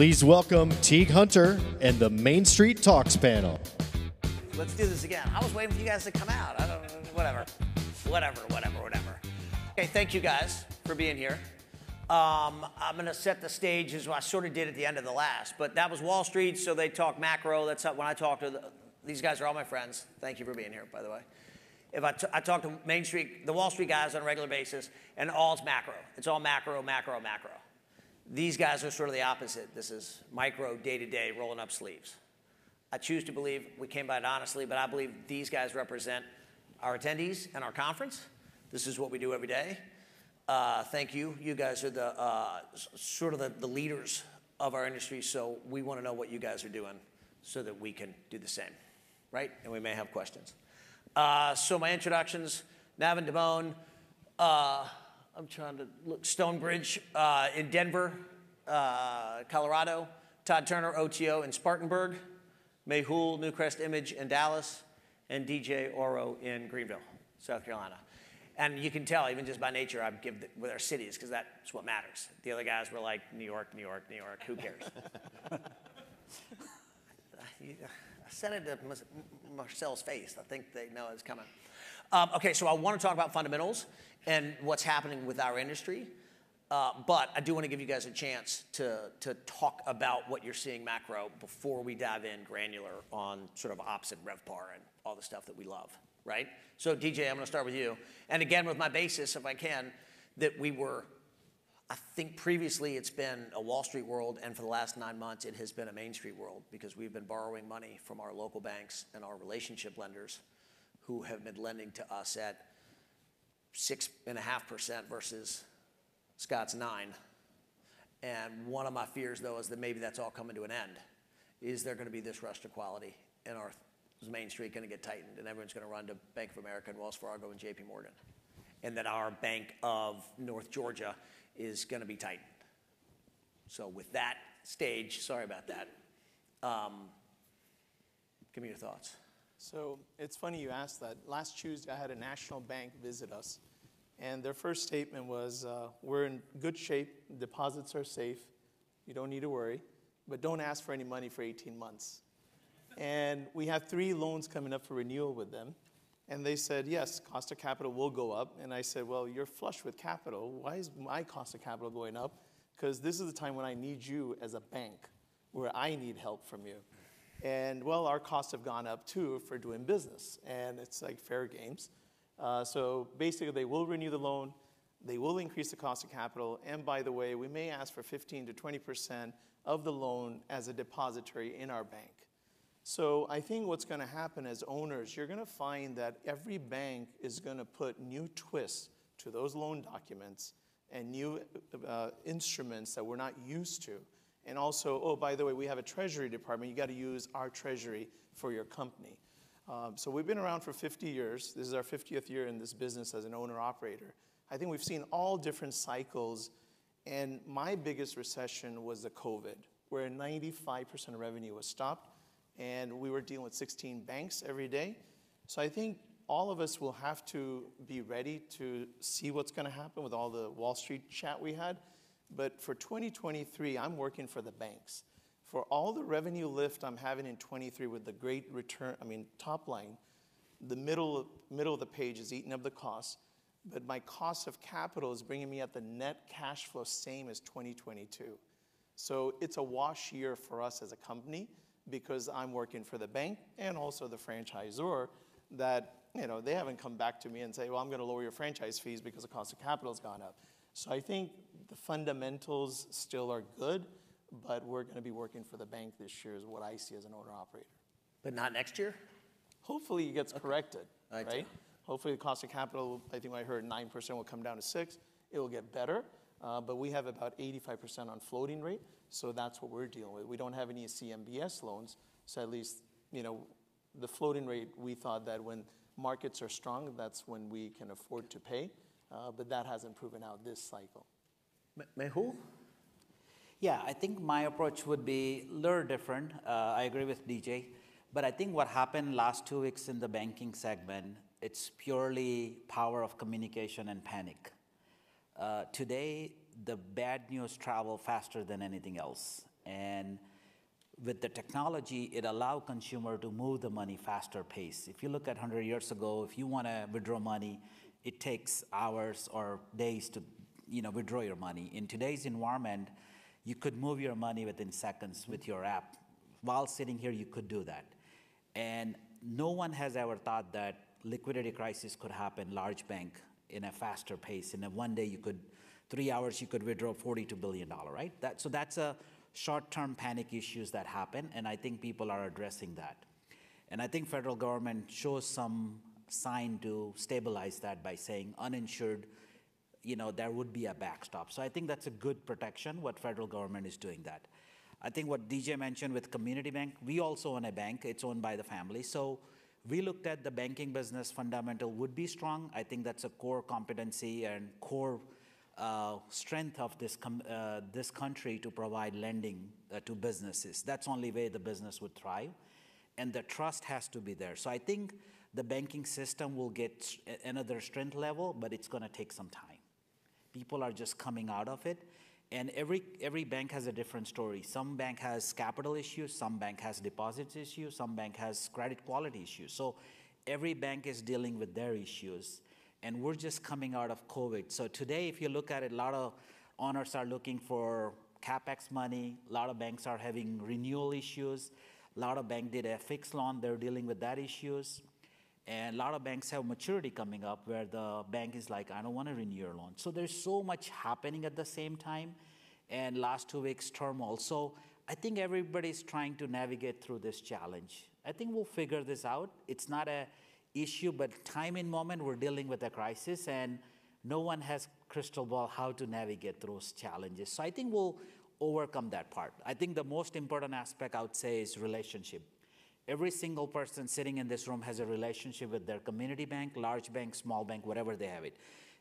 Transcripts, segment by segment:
Please welcome Teague Hunter and the Main Street Talks panel. Let's do this again. I was waiting for you guys to come out. I don't whatever. Whatever, whatever, whatever. Okay, thank you guys for being here. Um, I'm going to set the stage as I sort of did at the end of the last, but that was Wall Street, so they talk macro. That's when I talk to the, these guys are all my friends. Thank you for being here, by the way. If I, I talk to Main Street, the Wall Street guys on a regular basis, and all it's macro. It's all macro, macro, macro. These guys are sort of the opposite. This is micro, day to day, rolling up sleeves. I choose to believe we came by it honestly, but I believe these guys represent our attendees and our conference. This is what we do every day. Uh, thank you. You guys are the uh, sort of the, the leaders of our industry, so we want to know what you guys are doing so that we can do the same, right? And we may have questions. Uh, so my introductions, Navin Dimond, uh, I'm trying to look, Stonebridge uh, in Denver, uh, Colorado, Todd Turner, OTO in Spartanburg, Mehul, Newcrest Image in Dallas, and DJ Oro in Greenville, South Carolina. And you can tell, even just by nature, I give the, with our cities, because that's what matters. The other guys were like, New York, New York, New York, who cares? I said it to Marcel's face. I think they know it's coming. Um, okay, so I want to talk about fundamentals and what's happening with our industry. Uh, but I do want to give you guys a chance to, to talk about what you're seeing macro before we dive in granular on sort of ops and RevPAR and all the stuff that we love, right? So, DJ, I'm going to start with you. And again, with my basis, if I can, that we were, I think previously it's been a Wall Street world, and for the last nine months, it has been a Main Street world because we've been borrowing money from our local banks and our relationship lenders who have been lending to us at 6.5% versus Scott's nine. And one of my fears, though, is that maybe that's all coming to an end. Is there going to be this rush to quality and our Main Street going to get tightened and everyone's going to run to Bank of America and Wells Fargo and JP Morgan? And that our Bank of North Georgia is going to be tightened. So, with that stage, sorry about that. Um, give me your thoughts. So it's funny you asked that. Last Tuesday, I had a national bank visit us, and their first statement was uh, We're in good shape, deposits are safe, you don't need to worry, but don't ask for any money for 18 months. and we have three loans coming up for renewal with them. And they said, yes, cost of capital will go up. And I said, well, you're flush with capital. Why is my cost of capital going up? Because this is the time when I need you as a bank, where I need help from you. And well, our costs have gone up too for doing business, and it's like fair games. Uh, so basically, they will renew the loan, they will increase the cost of capital, and by the way, we may ask for 15 to 20% of the loan as a depository in our bank. So I think what's going to happen as owners, you're going to find that every bank is going to put new twists to those loan documents and new uh, instruments that we're not used to. And also, oh, by the way, we have a treasury department. You got to use our treasury for your company. Um, so we've been around for 50 years. This is our 50th year in this business as an owner operator. I think we've seen all different cycles. And my biggest recession was the COVID, where 95% of revenue was stopped. And we were dealing with 16 banks every day. So I think all of us will have to be ready to see what's going to happen with all the Wall Street chat we had. But for 2023, I'm working for the banks. For all the revenue lift I'm having in 23 with the great return, I mean, top line, the middle, middle of the page is eating up the cost, but my cost of capital is bringing me at the net cash flow same as 2022. So it's a wash year for us as a company because I'm working for the bank and also the franchisor that, you know, they haven't come back to me and say, well, I'm going to lower your franchise fees because the cost of capital has gone up. So I think the fundamentals still are good, but we're going to be working for the bank this year, is what I see as an owner operator. But not next year? Hopefully it gets corrected, right? right? Hopefully the cost of capital, I think I heard 9% will come down to 6 It will get better, uh, but we have about 85% on floating rate, so that's what we're dealing with. We don't have any CMBS loans, so at least, you know, the floating rate, we thought that when markets are strong, that's when we can afford to pay, uh, but that hasn't proven out this cycle. Mehul? Yeah, I think my approach would be a little different. Uh, I agree with DJ. But I think what happened last two weeks in the banking segment, it's purely power of communication and panic. Uh, today, the bad news travel faster than anything else. And with the technology, it allowed consumer to move the money faster pace. If you look at 100 years ago, if you want to withdraw money, it takes hours or days to you know, withdraw your money. In today's environment, you could move your money within seconds with your app. While sitting here, you could do that. And no one has ever thought that liquidity crisis could happen large bank in a faster pace. In a one day, you could, three hours, you could withdraw $42 billion, right? That, so that's a short-term panic issues that happen, and I think people are addressing that. And I think federal government shows some sign to stabilize that by saying uninsured, you know, there would be a backstop. So I think that's a good protection, what federal government is doing that. I think what DJ mentioned with community bank, we also own a bank, it's owned by the family. So we looked at the banking business fundamental would be strong. I think that's a core competency and core uh, strength of this, uh, this country to provide lending uh, to businesses. That's only way the business would thrive. And the trust has to be there. So I think the banking system will get another strength level, but it's going to take some time. People are just coming out of it. And every, every bank has a different story. Some bank has capital issues, some bank has deposits issues, some bank has credit quality issues. So every bank is dealing with their issues. And we're just coming out of COVID. So today, if you look at it, a lot of owners are looking for capex money. A lot of banks are having renewal issues. A lot of bank did a fixed loan. They're dealing with that issues. And a lot of banks have maturity coming up where the bank is like, I don't want to renew your loan. So there's so much happening at the same time. And last two weeks, turmoil. So I think everybody's trying to navigate through this challenge. I think we'll figure this out. It's not a issue, but time in moment, we're dealing with a crisis, and no one has crystal ball how to navigate those challenges. So I think we'll overcome that part. I think the most important aspect I would say is relationship. Every single person sitting in this room has a relationship with their community bank, large bank, small bank, whatever they have it.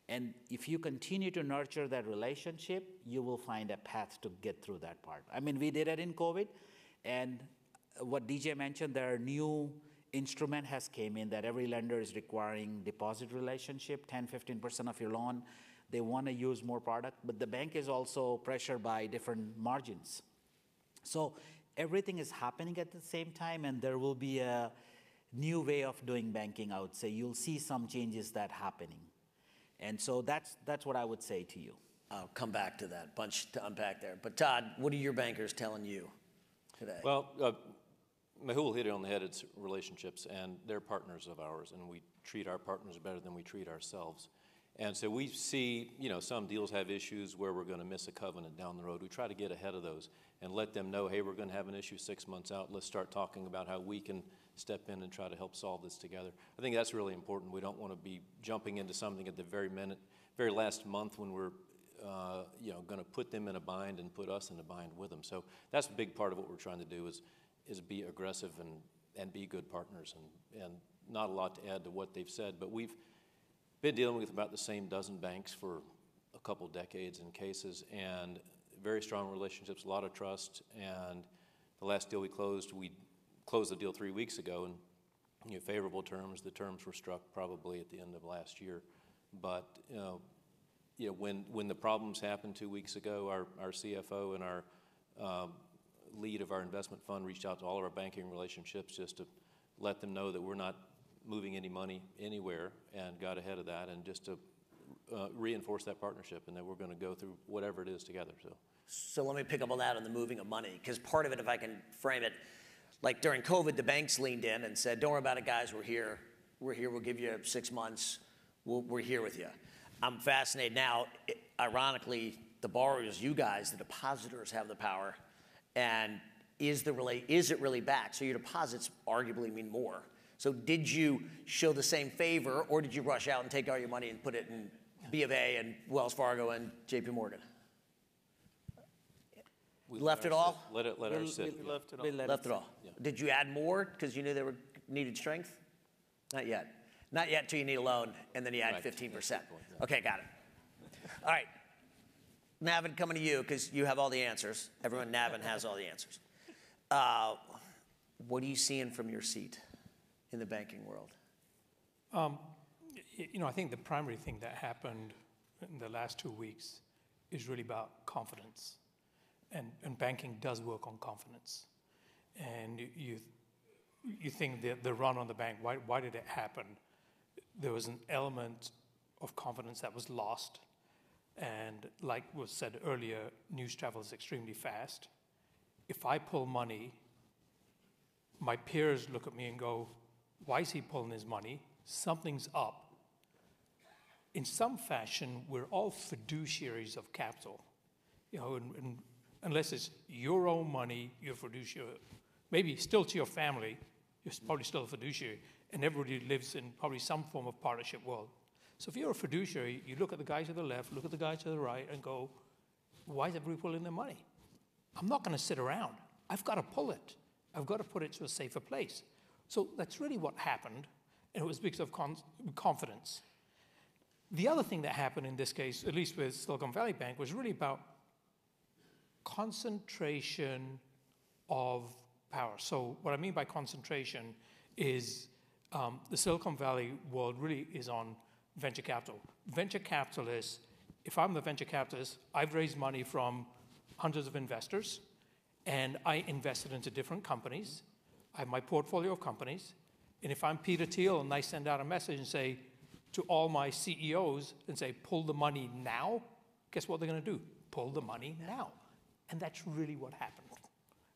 And if you continue to nurture that relationship, you will find a path to get through that part. I mean, we did it in COVID, and what DJ mentioned, there are new instrument has came in that every lender is requiring deposit relationship, 10, 15% of your loan. They want to use more product, but the bank is also pressured by different margins. So everything is happening at the same time, and there will be a new way of doing banking, I would say. You'll see some changes that happening. And so that's, that's what I would say to you. I'll come back to that. Bunch to unpack there. But Todd, what are your bankers telling you today? Well, uh, Mehul hit it on the head. It's relationships, and they're partners of ours, and we treat our partners better than we treat ourselves. And so we see, you know, some deals have issues where we're going to miss a covenant down the road. We try to get ahead of those and let them know, hey, we're going to have an issue six months out. Let's start talking about how we can step in and try to help solve this together. I think that's really important. We don't want to be jumping into something at the very minute, very last month when we're, uh, you know, going to put them in a bind and put us in a bind with them. So that's a big part of what we're trying to do is is be aggressive and, and be good partners. And, and not a lot to add to what they've said, but we've been dealing with about the same dozen banks for a couple decades in cases, and very strong relationships, a lot of trust. And the last deal we closed, we closed the deal three weeks ago, and you know, favorable terms. The terms were struck probably at the end of last year, but you know, you know when when the problems happened two weeks ago, our our CFO and our um, lead of our investment fund reached out to all of our banking relationships just to let them know that we're not moving any money anywhere and got ahead of that and just to uh, reinforce that partnership and that we're going to go through whatever it is together. So. So let me pick up on that on the moving of money, because part of it, if I can frame it, like during COVID, the banks leaned in and said, "Don't worry about it, guys. We're here. We're here. We'll give you six months. we we are here with you." I'm fascinated now. It, ironically, the borrowers, you guys, the depositors, have the power and is, the really, is it really back? So your deposits arguably mean more. So did you show the same favor, or did you rush out and take all your money and put it in B of A and Wells Fargo and J.P. Morgan? We left it all. Let it let ours sit. We left it all. We let Left it all. Did you add more because you knew they were needed strength? Not yet. Not yet until you need a loan, and then you add Right. 15%. Okay, got it. All right. Navin, coming to you because you have all the answers. Everyone, Navin has all the answers. Uh, what are you seeing from your seat in the banking world? Y- You know, I think the primary thing that happened in the last two weeks is really about confidence. and, and banking does work on confidence. And you, you, think that the run on the bank, why, why did it happen? There was an element of confidence that was lost. And like was said earlier, news travels extremely fast. If I pull money, my peers look at me and go, why is he pulling his money? Something's up. In some fashion, we're all fiduciaries of capital. You know, and, and unless it's your own money, you're fiduciary. Maybe still to your family, you're probably still a fiduciary, and everybody lives in probably some form of partnership world. So if you're a fiduciary, you look at the guy to the left, look at the guy to the right, and go, why is everybody pulling their money? I'm not going to sit around. I've got to pull it. I've got to put it to a safer place. So that's really what happened, and it was because of con- confidence. The other thing that happened in this case, at least with Silicon Valley Bank, was really about concentration of power. So, what I mean by concentration is um, the Silicon Valley world really is on venture capital. Venture capitalists, if I'm the venture capitalist, I've raised money from hundreds of investors and I invested into different companies. I have my portfolio of companies. And if I'm Peter Thiel and I send out a message and say to all my CEOs and say, pull the money now, guess what they're going to do? Pull the money now. And that's really what happened.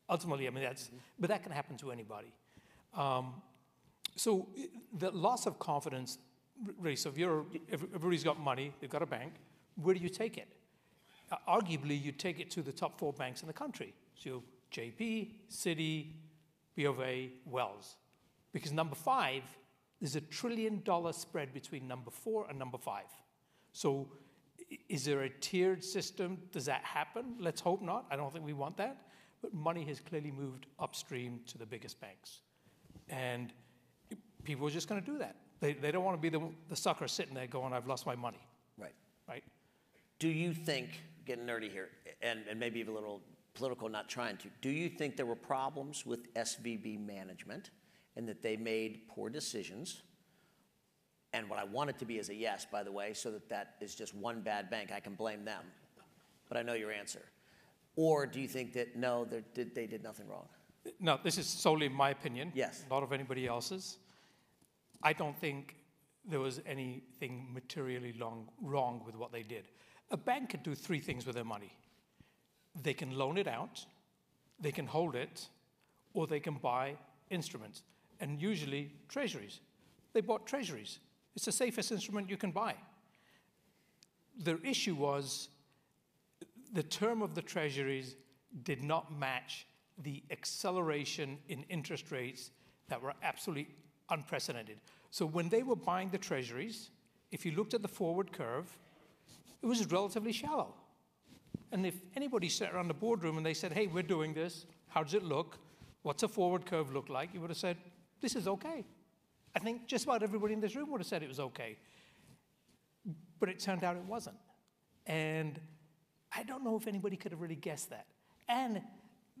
Ultimately, I mean, that's, but that can happen to anybody. Um, so the loss of confidence, really, so if you're, everybody's got money, they've got a bank, where do you take it? Uh, arguably, you take it to the top four banks in the country. So JP, Citi, B of A, Wells. Because number five, there's a trillion dollar spread between number four and number five. So is there a tiered system? Does that happen? Let's hope not. I don't think we want that. But money has clearly moved upstream to the biggest banks. And people are just going to do that. They, they don't want to be the, the sucker sitting there going, I've lost my money. Right. Right? Do you think, getting nerdy here, and, and maybe even a little political, not trying to, do you think there were problems with SVB management and that they made poor decisions? And what I want it to be is a yes, by the way, so that that is just one bad bank. I can blame them. But I know your answer. Or do you think that no, did, they did nothing wrong? No, this is solely my opinion. Yes. Not of anybody else's. I don't think there was anything materially long, wrong with what they did. A bank could do three things with their money they can loan it out, they can hold it, or they can buy instruments, and usually treasuries. They bought treasuries. It's the safest instrument you can buy. The issue was the term of the treasuries did not match the acceleration in interest rates that were absolutely unprecedented. So when they were buying the treasuries, if you looked at the forward curve, it was relatively shallow. And if anybody sat around the boardroom and they said, hey, we're doing this, how does it look? What's a forward curve look like? You would have said, this is okay. I think just about everybody in this room would have said it was okay. But it turned out it wasn't. And I don't know if anybody could have really guessed that. And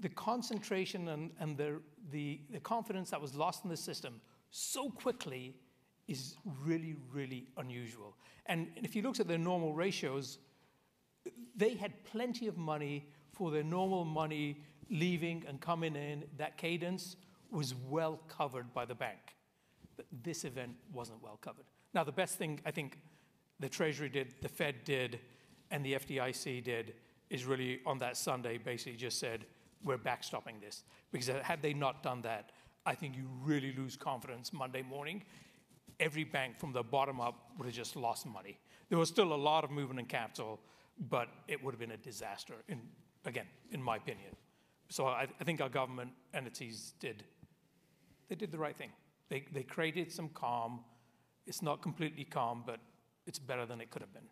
the concentration and, and the, the, the confidence that was lost in the system so quickly is really, really unusual. And if you looked at their normal ratios, they had plenty of money for their normal money leaving and coming in. That cadence was well covered by the bank. But this event wasn't well covered. Now, the best thing I think the Treasury did, the Fed did, and the FDIC did is really on that Sunday basically just said, we're backstopping this. Because had they not done that, I think you really lose confidence Monday morning. Every bank from the bottom up would have just lost money. There was still a lot of movement in capital, but it would have been a disaster, in, again, in my opinion. So I, I think our government entities did, they did the right thing. They, they created some calm. It's not completely calm, but it's better than it could have been.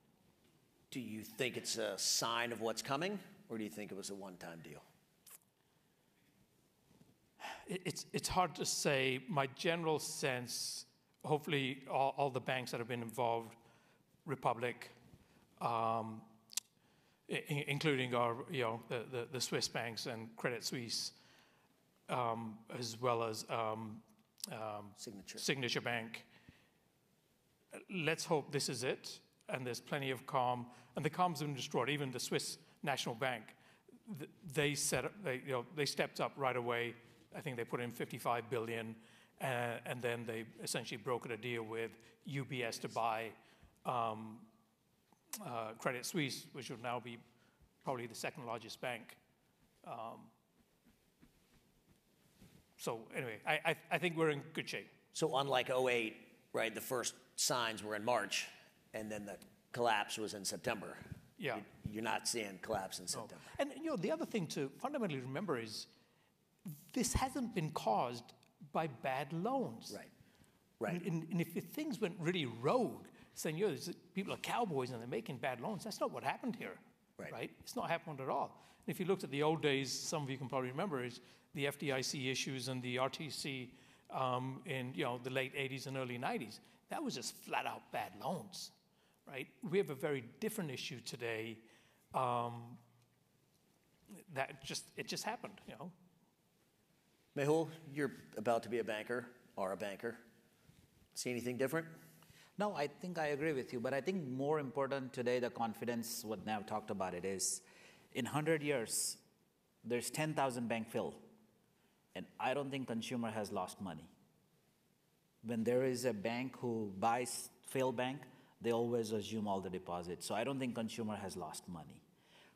Do you think it's a sign of what's coming, or do you think it was a one time deal? It's, it's hard to say. My general sense, hopefully, all, all the banks that have been involved, Republic, um, I- including our, you know, the, the, the, Swiss banks and Credit Suisse, um, as well as um, um Signature. Signature Bank. Let's hope this is it, and there's plenty of calm. And the calm's been destroyed. Even the Swiss National Bank, th- they set up, they, you know, they stepped up right away. I think they put in 55 billion, uh, and then they essentially brokered a deal with UBS to buy um, uh, Credit Suisse, which will now be probably the second largest bank. Um, so anyway, I, I, I think we're in good shape. So unlike 08, right, the first signs were in March, and then the collapse was in September. Yeah. You- You're not seeing collapse in No. September. And you know, the other thing to fundamentally remember is this hasn't been caused by bad loans. Right, right. And, and, and if things went really rogue, saying, you know, people are cowboys and they're making bad loans, that's not what happened here. Right. It's not happened at all. And if you looked at the old days, some of you can probably remember, is the FDIC issues and the RTC um, in you know the late 80s and early 90s. That was just flat out bad loans, right? We have a very different issue today. Um, that just it just happened, you know. Mehul, you're about to be a banker, or a banker. See anything different? No, I think I agree with you, but I think more important today, the confidence, what Nav talked about it is, in 100 years, there's 10,000 bank fill, and I don't think consumer has lost money. When there is a bank who buys fail bank, they always assume all the deposits. So I don't think consumer has lost money.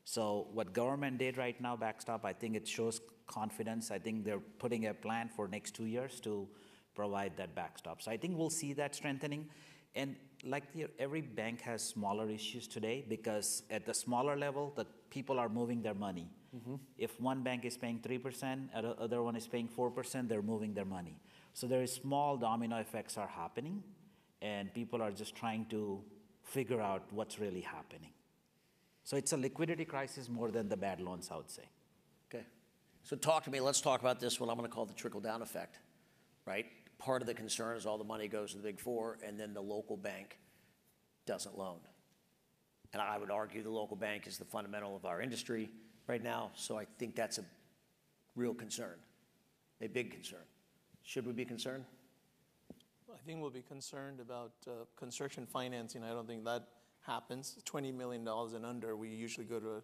So what government did right now, backstop, I think it shows confidence. I think they're putting a plan for next two years to provide that backstop. So I think we'll see that strengthening. And like the, every bank has smaller issues today because at the smaller level, the people are moving their money. Mm-hmm. If one bank is paying 3% and the other one is paying 4%, they're moving their money. So there is small domino effects are happening and people are just trying to figure out what's really happening. So it's a liquidity crisis more than the bad loans, I would say. Okay. So talk to me, let's talk about this, what I'm gonna call the trickle-down effect, right? Part of the concern is all the money goes to the big four, and then the local bank doesn't loan. And I would argue the local bank is the fundamental of our industry right now, so I think that's a real concern, a big concern. Should we be concerned? I think we'll be concerned about uh, construction financing. I don't think that happens. $20 million and under, we usually go to a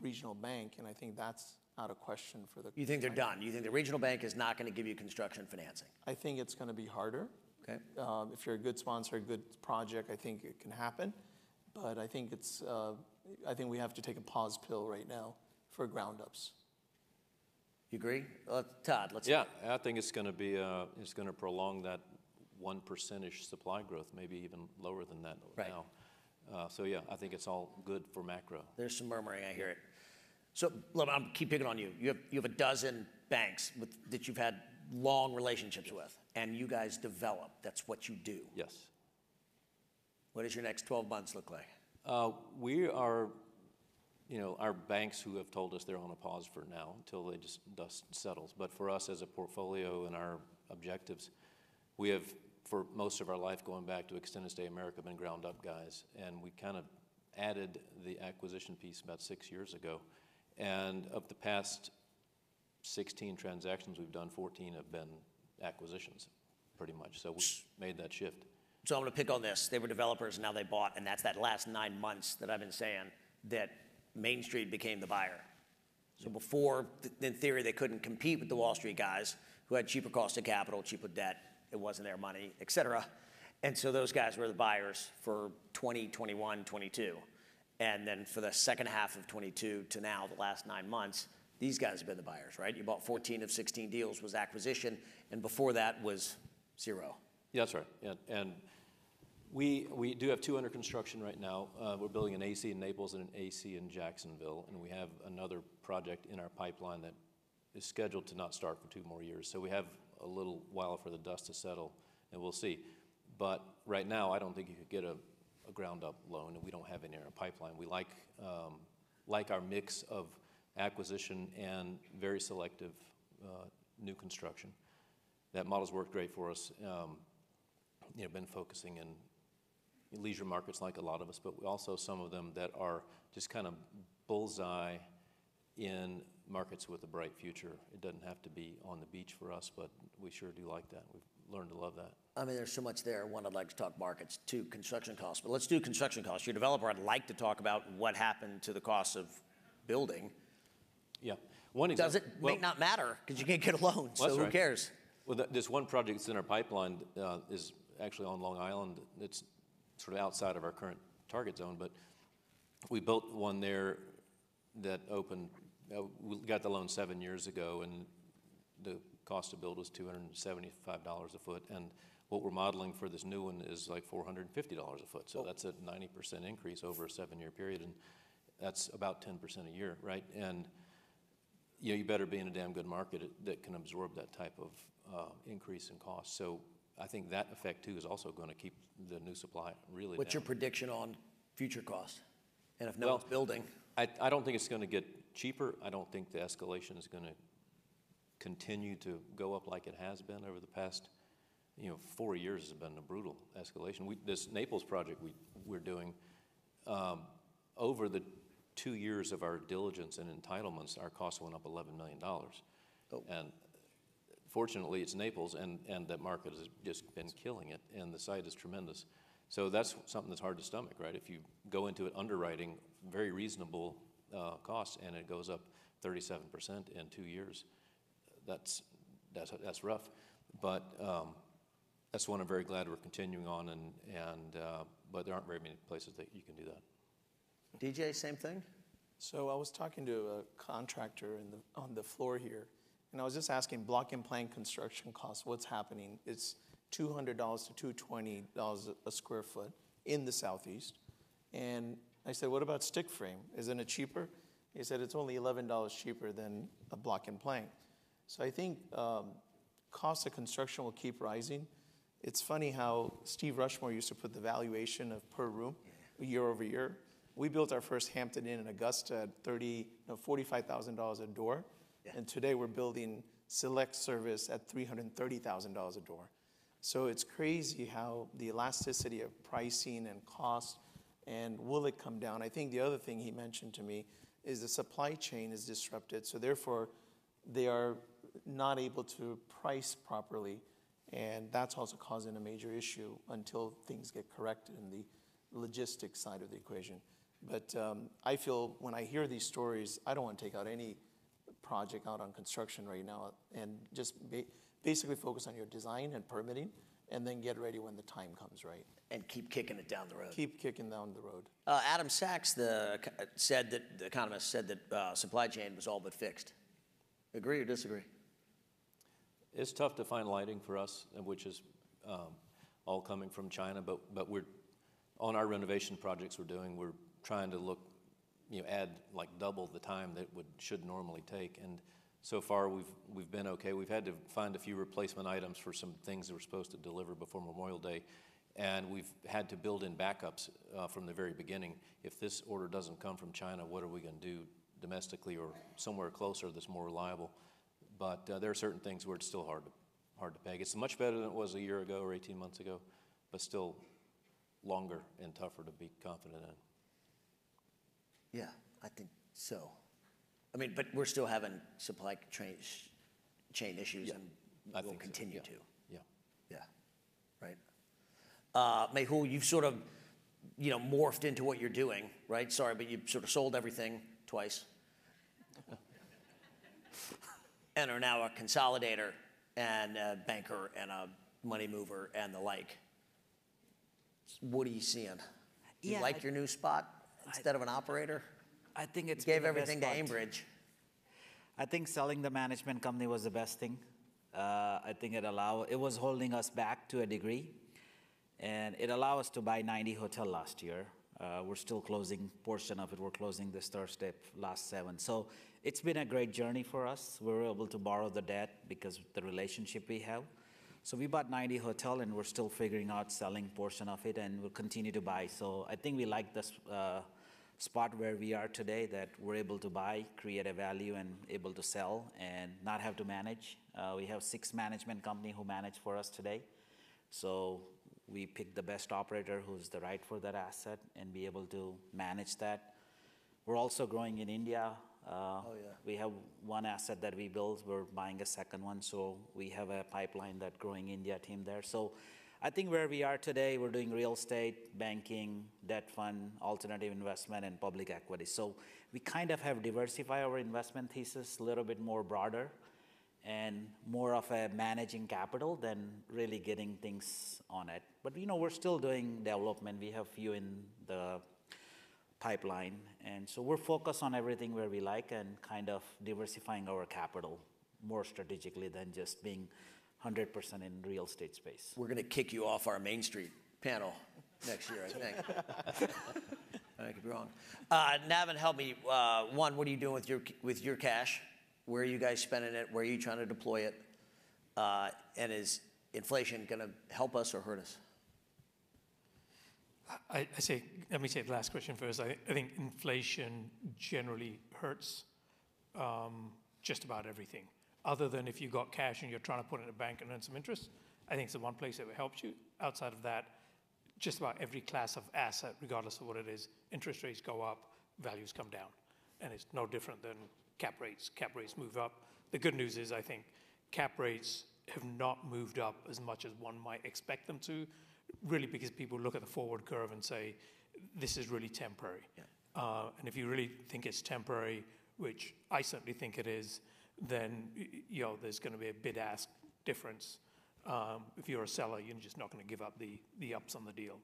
regional bank, and I think that's out of question for the. You think they're done? You think the regional bank is not gonna give you construction financing? I think it's going to be harder. Okay. Um, If you're a good sponsor, a good project, I think it can happen. But I think it's, uh, I think we have to take a pause pill right now for ground-ups. You agree? Uh, Todd, let's. Yeah, I think it's going to be, uh, it's going to prolong that one percentage supply growth, maybe even lower than that Right. now. Uh, So yeah, I think it's all good for macro. There's some murmuring, I hear it. So, look, I'm keep picking on you. You have, you have a dozen banks with, that you've had long relationships with, and you guys develop. That's what you do. Yes. What does your next 12 months look like? Uh, We are, you know, our banks who have told us they're on a pause for now until they just dust settles. But for us as a portfolio and our objectives, we have, for most of our life, going back to Extended Stay America, been ground up guys. And we kind of added the acquisition piece about six years ago. And of the past 16 transactions we've done, 14 have been acquisitions, pretty much. So we made that shift. So I'm going to pick on this. They were developers, and now they bought, and that's that last nine months that I've been saying that Main Street became the buyer. So before, in theory, they couldn't compete with the Wall Street guys who had cheaper cost of capital, cheaper debt, it wasn't their money, et cetera. And so those guys were the buyers for 20, 21, 22. And then for the second half of 22 to now, the last nine months, these guys have been the buyers, right? You bought 14 of 16 deals was acquisition, and before that was zero. Yeah, that's right. Yeah, and we, we do have two under construction right now. Uh, we're building an AC in Naples and an AC in Jacksonville, and we have another project in our pipeline that is scheduled to not start for two more years. So we have a little while for the dust to settle, and we'll see. But right now, I don't think you could get a, a ground-up loan, and we don't have any in our pipeline. We like, um, like our mix of acquisition and very selective uh, new construction. That model's worked great for us. Um, you know, been focusing in leisure markets like a lot of us, but also some of them that are just kind of bullseye in markets with a bright future. It doesn't have to be on the beach for us, but we sure do like that. We've learned to love that. I mean, there's so much there. One, I'd like to talk markets. Two, construction costs. But let's do construction costs. Your developer, I'd like to talk about what happened to the cost of building. Yeah. One example, Does it may not matter because you can't get a loan, so who right. cares? Well, th- this one project that's in our pipeline uh, is actually on Long Island. It's sort of outside of our current target zone, but we built one there that opened, uh, we got the loan seven years ago, and the cost to build was $275 a foot. And what we're modeling for this new one is like $450 a foot. So that's a 90% increase over a seven-year period, and that's about 10% a year, right? And you know, you better be in a damn good market that can absorb that type of uh, increase in cost. So I think that effect too is also going to keep the new supply really What's down. your prediction on future costs? And if no Well- one's building, I, I don't think it's going to get cheaper. I don't think the escalation is going to continue to go up like it has been over the past, you know, four years has been a brutal escalation. We, this Naples project we, we're doing, um, over the two years of our diligence and entitlements, our costs went up $11 million. And fortunately, it's Naples, and, and that market has just been killing it, and the site is tremendous. So that's something that's hard to stomach, right? If you go into it underwriting very reasonable uh, costs, and it goes up 37% in two years, that's, that's, that's rough. But um, that's one I'm very glad we're continuing on, and, and, uh, but there aren't very many places that you can do that. DJ, same thing? So I was talking to a contractor in the, on the floor here, and I was just asking block and plank construction costs, what's happening? It's $200 to $220 a- a square foot in the southeast. And I said, what about stick frame? Isn't it cheaper? He said, it's only $11 cheaper than a block and plank. So I think um, cost of construction will keep rising. It's funny how Steve Rushmore used to put the valuation of per room year over year. We built our first Hampton Inn in Augusta at 30, no, $45,000 a door. And today we're building select service at $330,000 a door. So it's crazy how the elasticity of pricing and cost and will it come down? I think the other thing he mentioned to me is the supply chain is disrupted. So therefore, they are not able to price properly. And that's also causing a major issue until things get corrected in the logistics side of the equation. But um, I feel when I hear these stories, I don't want to take out any project out on construction right now and just ba- basically focus on your design and permitting and then get ready when the time comes, right? And keep kicking it down the road. Keep kicking down the road. Uh, Adam Sacks, the said that the economist said that uh, supply chain was all but fixed. Agree or disagree? It's tough to find lighting for us, uh, which is um, all coming from China, but, but we're, on our renovation projects we're doing, we're trying to look, you know, add like double the time that would, should normally take. And so far, we've, we've been okay. We've had to find a few replacement items for some things that we're supposed to deliver before Memorial Day. And we've had to build in backups uh, from the very beginning. If this order doesn't come from China, what are we going to do domestically or somewhere closer that's more reliable? But uh, there are certain things where it's still hard to, hard to peg. It's much better than it was a year ago or 18 months ago, but still longer and tougher to be confident in. Yeah, I think so. I mean, but we're still having supply chain, chain issues and I will think so, continue to. Yeah. Yeah, right. Uh, Mehul, you've sort of, you know, morphed into what you're doing, right? Sorry, but you've sort of sold everything twice. and are now a consolidator and a banker and a money mover and the like. What are you seeing? You like your new spot instead of an operator? I think it's gave been the best everything to part. Aimbridge. I think selling the management company was the best thing. Uh, I think it allow it was holding us back to a degree, and it allowed us to buy 90 hotel last year. Uh, we're still closing portion of it. We're closing this Thursday, last seven. So it's been a great journey for us. We were able to borrow the debt because of the relationship we have. So we bought 90 hotel, and we're still figuring out selling portion of it, and we'll continue to buy. So I think we like this. Uh, spot where we are today that we're able to buy, create a value, and able to sell and not have to manage. Uh, we have six management company who manage for us today. So we pick the best operator who's the right for that asset and be able to manage that. We're also growing in India. Uh, We have one asset that we built. We're buying a second one, so we have a pipeline that growing India team there. So I think where we are today, we're doing real estate, banking, debt fund, alternative investment, and public equity. So we kind of have diversified our investment thesis a little bit more broader and more of a managing capital than really getting things on it. But you know, we're still doing development. We have few in the pipeline, and so we're focused on everything where we like and kind of diversifying our capital more strategically than just being 100% in real estate space. We're going to kick you off our Main Street panel next year, I think. I could be wrong. Uh, Navin, help me. Uh, one, what are you doing with your with your cash? Where are you guys spending it? Where are you trying to deploy it? Uh, and is inflation going to help us or hurt us? I, I say, let me say the last question first. I, I think inflation generally hurts um, just about everything, other than if you got cash and you're trying to put it in a bank and earn some interest. I think it's the one place that helps you. Outside of that, just about every class of asset, regardless of what it is, interest rates go up, values come down. And it's no different than cap rates. Cap rates move up. The good news is, I think cap rates have not moved up as much as one might expect them to, really because people look at the forward curve and say, this is really temporary. Yeah. Uh, and if you really think it's temporary, which I certainly think it is, then you know there's going to be a bid ask difference. Um, if you're a seller, you're just not going to give up the, the ups on the deal.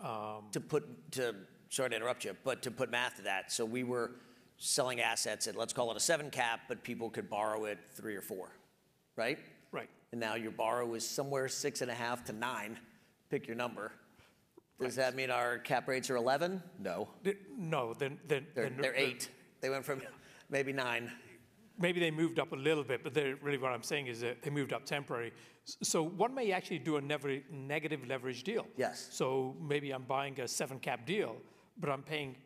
Um, to put to sorry to interrupt you, but to put math to that, so we were selling assets at let's call it a seven cap, but people could borrow it three or four, right? Right. And now your borrow is somewhere six and a half to nine. Pick your number. Does that mean our cap rates are 11? No. No, they're, they're, they're, they're eight. They went from maybe nine. Maybe they moved up a little bit, but really what I'm saying is that they moved up temporary. So one may actually do a negative leverage deal. Yes. So maybe I'm buying a seven cap deal, but I'm paying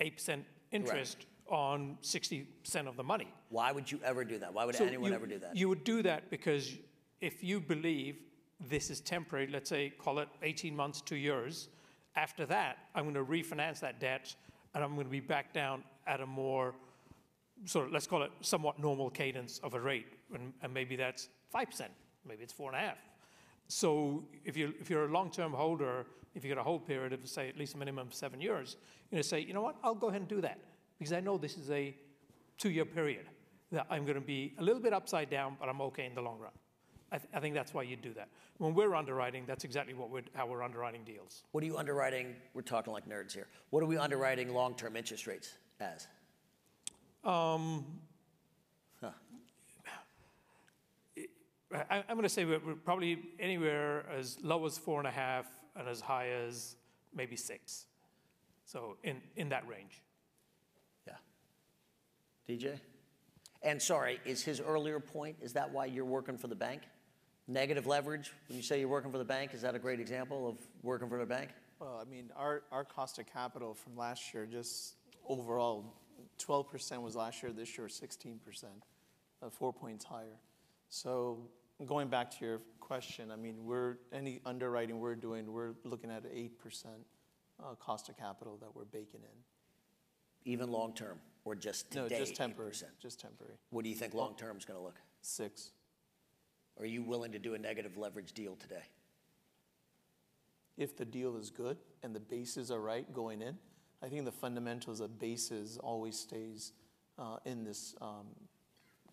8% interest right. on 60% of the money. Why would you ever do that? Why would so anyone you, ever do that? You would do that because if you believe this is temporary, let's say call it 18 months, two years, after that, I'm going to refinance that debt and I'm going to be back down at a more sort of, let's call it somewhat normal cadence of a rate. And, and maybe that's 5%, maybe it's 4.5. So if you're, if you're a long-term holder, if you get a hold period of, say, at least a minimum of seven years, you're going to say, you know what, I'll go ahead and do that because I know this is a two-year period that I'm going to be a little bit upside down, but I'm okay in the long run. I, th- I, think that's why you do that. When we're underwriting, that's exactly what we're, how we're underwriting deals. What are you underwriting? We're talking like nerds here. What are we underwriting long-term interest rates as? Um, huh. I, am going to say we're, we're, probably anywhere as low as four and a half and as high as maybe six. So in, in that range. Yeah. DJ? And sorry, is his earlier point, is that why you're working for the bank? Negative leverage, when you say you're working for the bank, is that a great example of working for the bank? Well, I mean, our, our cost of capital from last year, just overall, 12% was last year, this year 16%, uh, four points higher. So going back to your question, I mean, we're, any underwriting we're doing, we're looking at 8% uh, cost of capital that we're baking in. Even long term? or just No, today? just temporary, 8%? just temporary. What do you think long-term is going to look? Six. Are you willing to do a negative leverage deal today? If the deal is good and the bases are right going in, I think the fundamentals of bases always stays uh, in this um,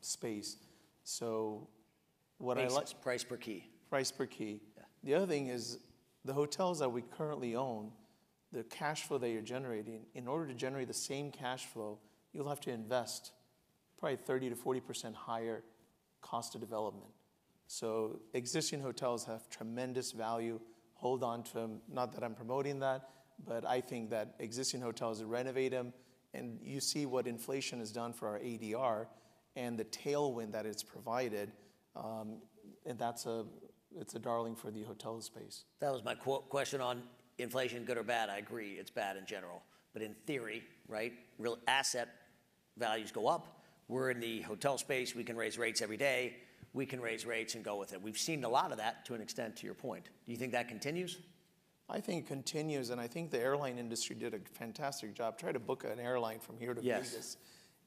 space. So what I like, Basis, price per key. price per key. The other thing is, the hotels that we currently own, the cash flow that you're generating, in order to generate the same cash flow, you'll have to invest probably 30 to 40% higher cost of development. So existing hotels have tremendous value. Hold on to them. Not that I'm promoting that, but I think that existing hotels, renovate them, and you see what inflation has done for our ADR and the tailwind that it's provided, um, and that's a it's a darling for the hotel space. That was my qu- question on inflation, good or bad. I agree, it's bad in general. But in theory, right, real asset values go up. We're in the hotel space. We can raise rates every day. We can raise rates and go with it. We've seen a lot of that to an extent, to your point. Do you think that continues? I think it continues, and I think the airline industry did a fantastic job. Try to book an airline from here to yes. Vegas,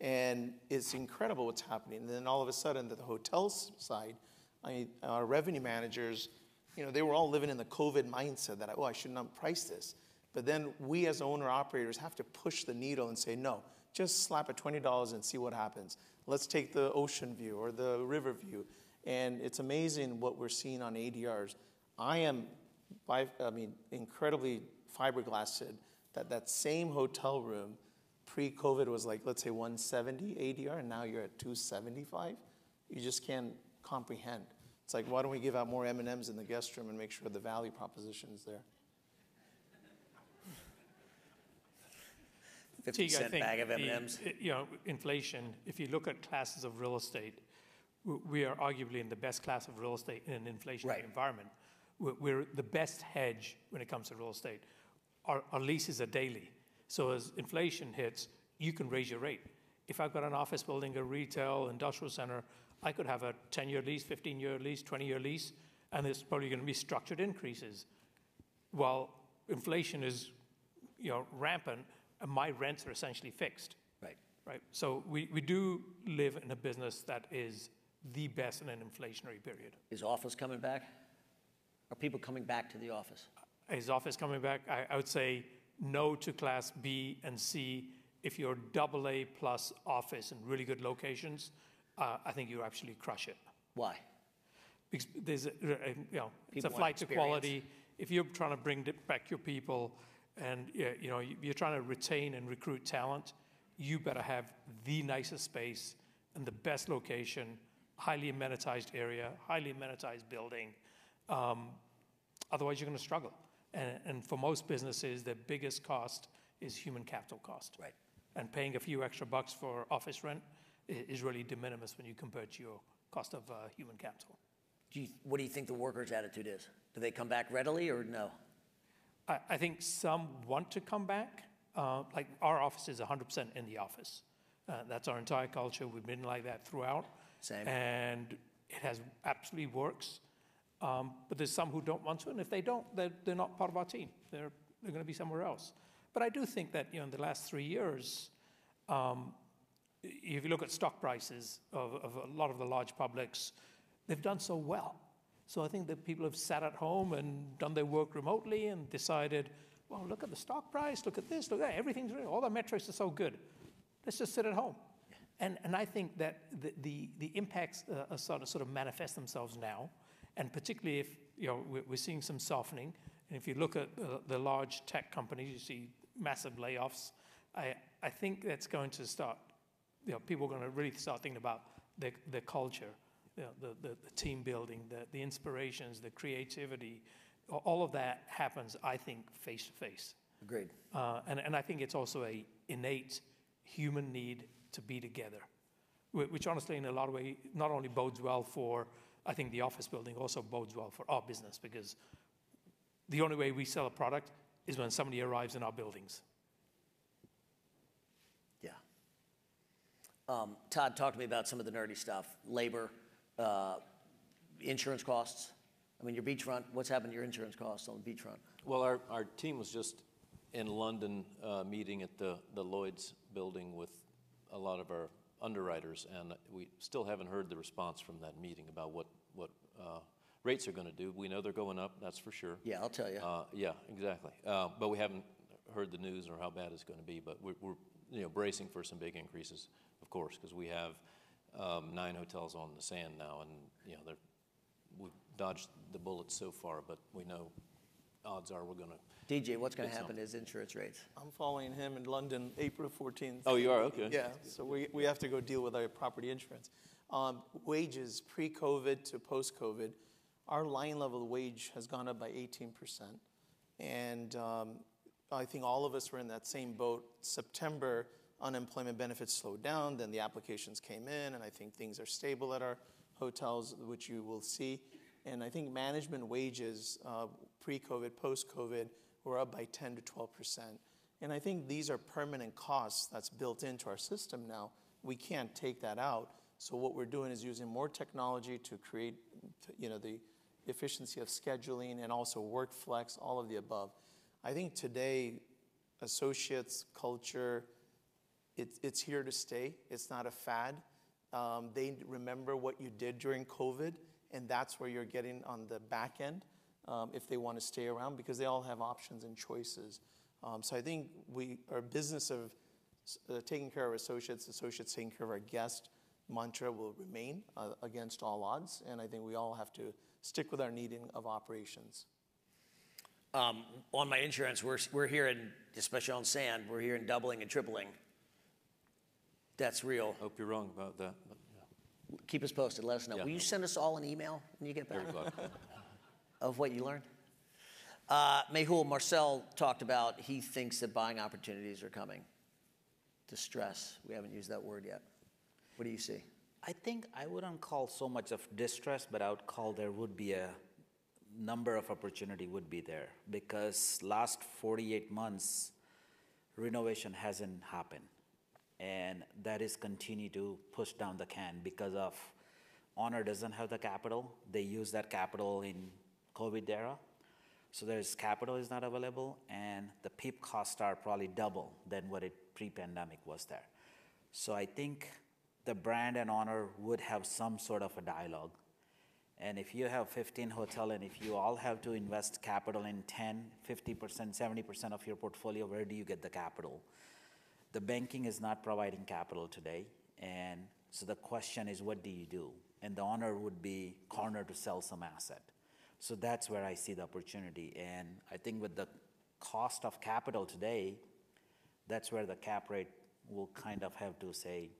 and it's incredible what's happening. And then all of a sudden, the hotel side, I, our revenue managers you know, they were all living in the COVID mindset that, oh, I should not price this. But then we as owner operators have to push the needle and say, no, just slap at $20 and see what happens. Let's take the ocean view or the river view. And it's amazing what we're seeing on ADRs. I am, I mean, incredibly fiberglassed that that same hotel room pre-COVID was like, let's say 170 ADR, and now you're at 275. You just can't comprehend. It's like, why don't we give out more M&Ms in the guest room and make sure the value proposition is there? 50 Teague, I cent think bag of M&Ms. i- eh, You know, inflation, if you look at classes of real estate, we are arguably in the best class of real estate in an inflationary Right. environment. We're- We're the best hedge when it comes to real estate. Our our leases are daily. So as inflation hits, you can raise your rate. If I've got an office building, a retail, industrial center, I could have a 10-year lease, 15-year lease, 20-year lease, and there's probably going to be structured increases while inflation is, you know, rampant, and my rents are essentially fixed, Right. right? So we, we do live in a business that is the best in an inflationary period. Is office coming back? Are people coming back to the office? Is office coming back? I, I would say no to class B and C. If you're double A plus office in really good locations, uh, I think you actually crush it. Why? Because there's, a, you know, it's People a flight to quality. If you're trying to bring back your people and, you know you're trying to retain and recruit talent, you better have the nicest space and the best location, highly amenitized area, highly amenitized building. Um, otherwise, you're going to struggle. And, and for most businesses, their biggest cost is human capital cost. Right. And paying a few extra bucks for office rent is really de minimis when you compare it to your cost of uh, human capital. Do you, what do you think the workers' attitude is? Do they come back readily or no? I, I think some want to come back. Uh, like our office is 100% in the office. Uh, that's our entire culture. We've been like that throughout. Same. And it has absolutely works. Um, but there's some who don't want to, and if they don't, they're, they're not part of our team. They're, they're going to be somewhere else. But I do think that you know in the last three years, um, if you look at stock prices of, of a lot of the large publics, they've done so well. So I think that people have sat at home and done their work remotely and decided, well, look at the stock price, look at this, look at that, everything's all the metrics are so good. Let's just sit at home. And, and I think that the, the, the impacts uh, are sort of, sort of manifest themselves now, and particularly if you know we're, we're seeing some softening. And if you look at uh, the large tech companies, you see massive layoffs. I, I think that's going to start. You know, people are going to really start thinking about their, their culture, you know, the, the, the team building, the, the inspirations, the creativity. All of that happens, I think, face to face. Agreed. Uh, and, and I think it's also a innate human need to be together, which honestly, in a lot of ways, not only bodes well for, I think, the office building, also bodes well for our business because the only way we sell a product is when somebody arrives in our buildings. Yeah. Um, Todd, talk to me about some of the nerdy stuff. Labor, uh, insurance costs. I mean, your beachfront, what's happened to your insurance costs on the beachfront? Well, our, our team was just in London, uh, meeting at the, the Lloyd's building with a lot of our underwriters, and we still haven't heard the response from that meeting about what, what, uh, rates are gonna do. We know they're going up, that's for sure. Yeah, I'll tell you. Uh, yeah, exactly. Uh, but we haven't heard the news or how bad it's gonna be, but we're, we're, you know, bracing for some big increases, of course, because we have, um, nine hotels on the sand now, and, you know, they're, we've dodged the bullets so far, but we know odds are we're gonna. DJ, what's going to happen not- to his insurance rates? I'm following him in London, April 14th. Oh, you are? Okay. Yeah, so we, we have to go deal with our property insurance. Um, wages, pre-COVID to post-COVID, our line level wage has gone up by 18%. And um, I think all of us were in that same boat. September, unemployment benefits slowed down, then the applications came in, and I think things are stable at our hotels, which you will see. And I think management wages, uh, pre-COVID, post-COVID, were up by 10 to 12 percent. And I think these are permanent costs that's built into our system now. We can't take that out. So what we're doing is using more technology to create, you know, the efficiency of scheduling and also work flex, all of the above. I think today, associates, culture, it's, here to stay. It's not a fad. Um, they remember what you did during COVID, and that's where you're getting on the back end. um, if they want to stay around because they all have options and choices. Um, so I think we, our business of uh, taking care of associates, associates taking care of our guests, mantra will remain uh, against all odds. And I think we all have to stick with our needing of operations. Um, on my insurance, we're, we're hearing, especially on sand, we're here in doubling and tripling. That's real. Hope you're wrong about that, but yeah, Keep us posted. Let us know. Yeah. Will you send us all an email when you get back of what you learned? Uh, Mehul, Marcel talked about he thinks that buying opportunities are coming. Distress. We haven't used that word yet. What do you see? I think I wouldn't call so much of distress, but I would call there would be a number of opportunity would be there because last 48 months renovation hasn't happened. And that is continue to push down the can because of honor doesn't have the capital. They use that capital in covid era. So there's capital is not available and the pip costs are probably double than what it pre-pandemic was there. So i think the brand and honor would have some sort of a dialogue. And if you have 15 hotel and if you all have to invest capital in 10 50% 70% of your portfolio where do you get the capital? The banking is not providing capital today and so the question is what do you do? And the honor would be corner to sell some asset. So that's where i see the opportunity and i think with the cost of capital today that's where the cap rate will kind of have to say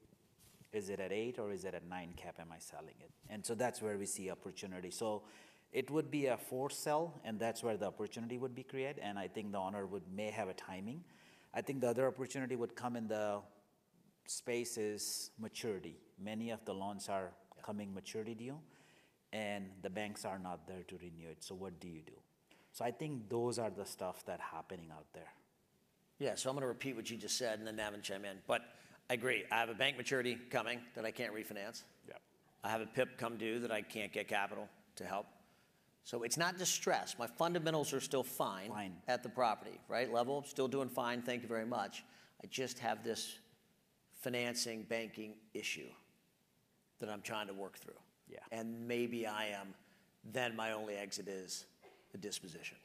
is it at eight or is it at nine cap am i selling it? And so that's where we see opportunity. So it would be a forced sell and that's where the opportunity would be created and i think the owner would may have a timing. I think the other opportunity would come in the space is maturity. Many of the loans are coming maturity due and the banks are not there to renew it. So what do you do? So i think those are the stuff that happening out there. Yeah, so I'm going to repeat what you just said and then Navin chime in. But I agree. I have a bank maturity coming that I can't refinance. Yeah. I have a PIP come due that I can't get capital to help. So it's not distress. My fundamentals are still fine, Fine. at the property, right? Level, still doing fine. Thank you very much. I just have this financing, banking issue that I'm trying to work through. Yeah. And maybe I am, then my only exit is a disposition.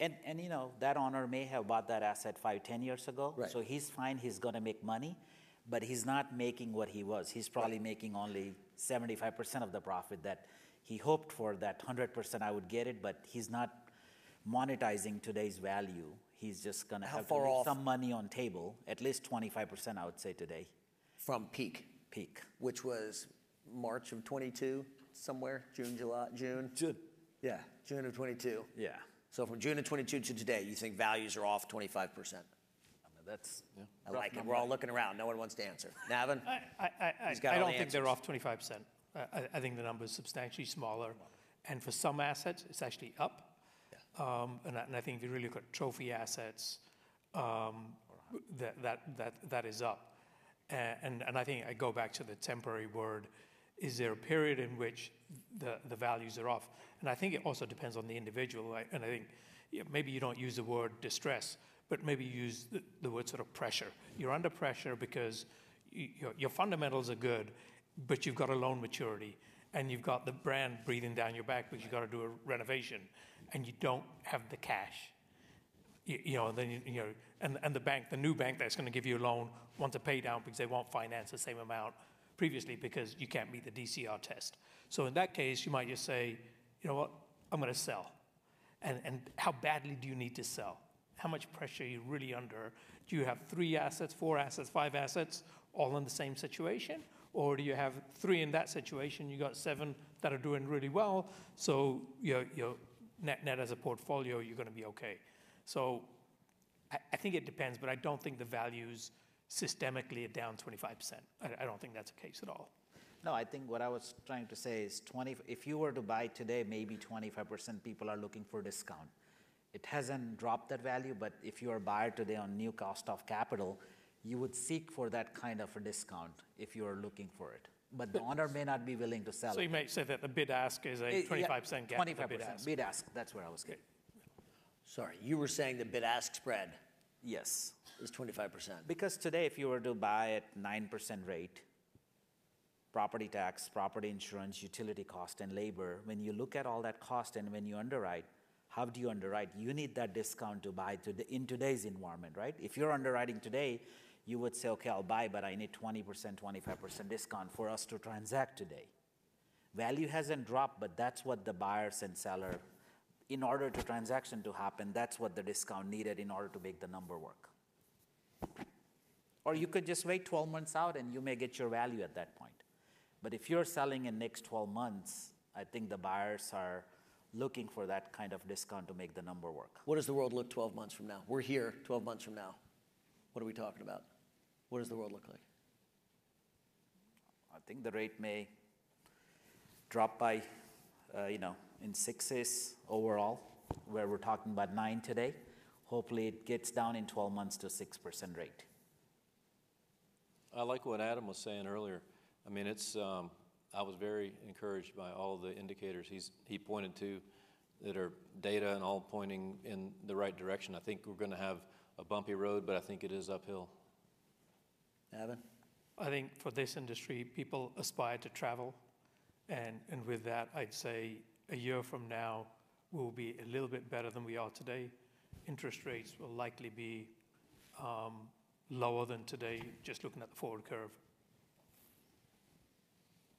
And, and you know, that owner may have bought that asset five, ten years ago. Right. So he's fine, he's gonna make money, but he's not making what he was. He's probably making only seventy-five percent of the profit that he hoped for, that hundred percent I would get it, but he's not monetizing today's value. He's just gonna have to leave some money on table, at least twenty-five percent, I would say today, From peak. peak. which was March of 22, somewhere, June, July, June? June. Yeah, June of 22. Yeah, So from June of 22 to today, you think values are off 25%? I mean, that's. I like it. We're all looking around. No one wants to answer. Navin? I, I, I, He's got I don't the think they're off 25%. I, I- I think the number is substantially smaller. And for some assets, it's actually up. Um, and, I, and I think if you really look at trophy assets, um, that, that, that, that is up. A- And, and I think I go back to the temporary word. Is there a period in which the, the values are off? And I think it also depends on the individual. right? And I think yeah, maybe you don't use the word distress, but maybe use the, the word sort of pressure. You're under pressure because you, your, fundamentals are good, but you've got a loan maturity and you've got the brand breathing down your back because you've got to do a renovation and you don't have the cash you, you know, then you, you know, and, and the bank, the new bank that's going to give you a loan, wants to pay down because they won't finance the same amount previously because you can't meet the DCR test. So in that case, you might just say, you know what, I'm going to sell. And, and how badly do you need to sell? How much pressure are you really under? Do you have three assets, four assets, five assets, all in the same situation? Or do you have three in that situation? You got seven that are doing really well. So your, net net as a portfolio, you're going to be okay. So I, I think it depends, but I don't think the values systemically are down 25%. I, I don't think that's the case at all. No, I think what I was trying to say is 20, if you were to buy today, maybe 25% people are looking for discount. It hasn't dropped that value, but if you are a buyer today on new cost of capital, you would seek for that kind of a discount if you are looking for it. But the owner may not be willing to sell So you it. may say that the bid ask is a Eh, 25% gap. 25%, bid ask. bid ask, that's where I was getting. Sorry, you were saying the bid-ask spread Yes. is 25%. Because today, if you were to buy at 9% rate, property tax, property insurance, utility cost, and labor, when you look at all that cost and when you underwrite, How do you underwrite? You need that discount to buy to the, in today's environment, right? If you're underwriting today, you would say, okay, I'll buy, but I need 20%, 25% discount for us to transact today. Value hasn't dropped, but that's what the buyers and seller, in order to transaction to happen, that's what the discount needed in order to make the number work. Or you could just wait 12 months out and you may get your value at that point. But if you're selling in next 12 months, I think the buyers are looking for that kind of discount to make the number work. What does the world look 12 months from now? We're here 12 months from now. What are we talking about? What does the world look like? I think the rate may drop by, uh, you know, in sixes overall, where we're talking about nine today. Hopefully, it gets down in 12 months to 6% rate. I like what Adam was saying earlier. I mean, it's, um, I was very encouraged by all the indicators he's, he pointed to that are data and all pointing in the right direction. I think we're going to have a bumpy road, but I think it is uphill. Evan? I think for this industry, people aspire to travel. And, and with that, I'd say a year from now, we'll be a little bit better than we are today. Interest rates will likely be um, lower than today, just looking at the forward curve.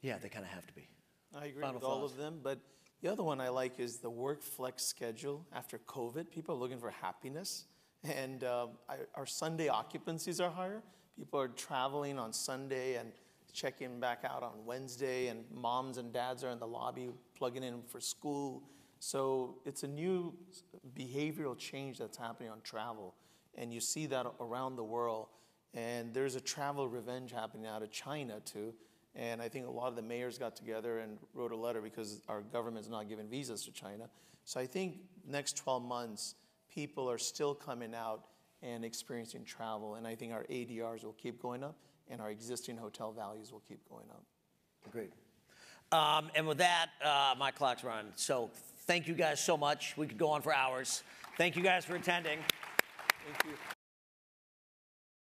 Yeah, they kind of have to be. I agree Final with all thoughts. of them, but the other one I like is the work flex schedule after COVID. People are looking for happiness, and um, I, our Sunday occupancies are higher. People are traveling on Sunday and checking back out on Wednesday, and moms and dads are in the lobby plugging in for school. So it's a new behavioral change that's happening on travel, and you see that around the world. And there's a travel revenge happening out of China too. And I think a lot of the mayors got together and wrote a letter because our government's not giving visas to China. So I think next 12 months, people are still coming out and experiencing travel. And I think our ADRs will keep going up and our existing hotel values will keep going up. Agreed. Um, and with that, uh, my clock's running. So thank you guys so much. We could go on for hours. Thank you guys for attending. Thank you.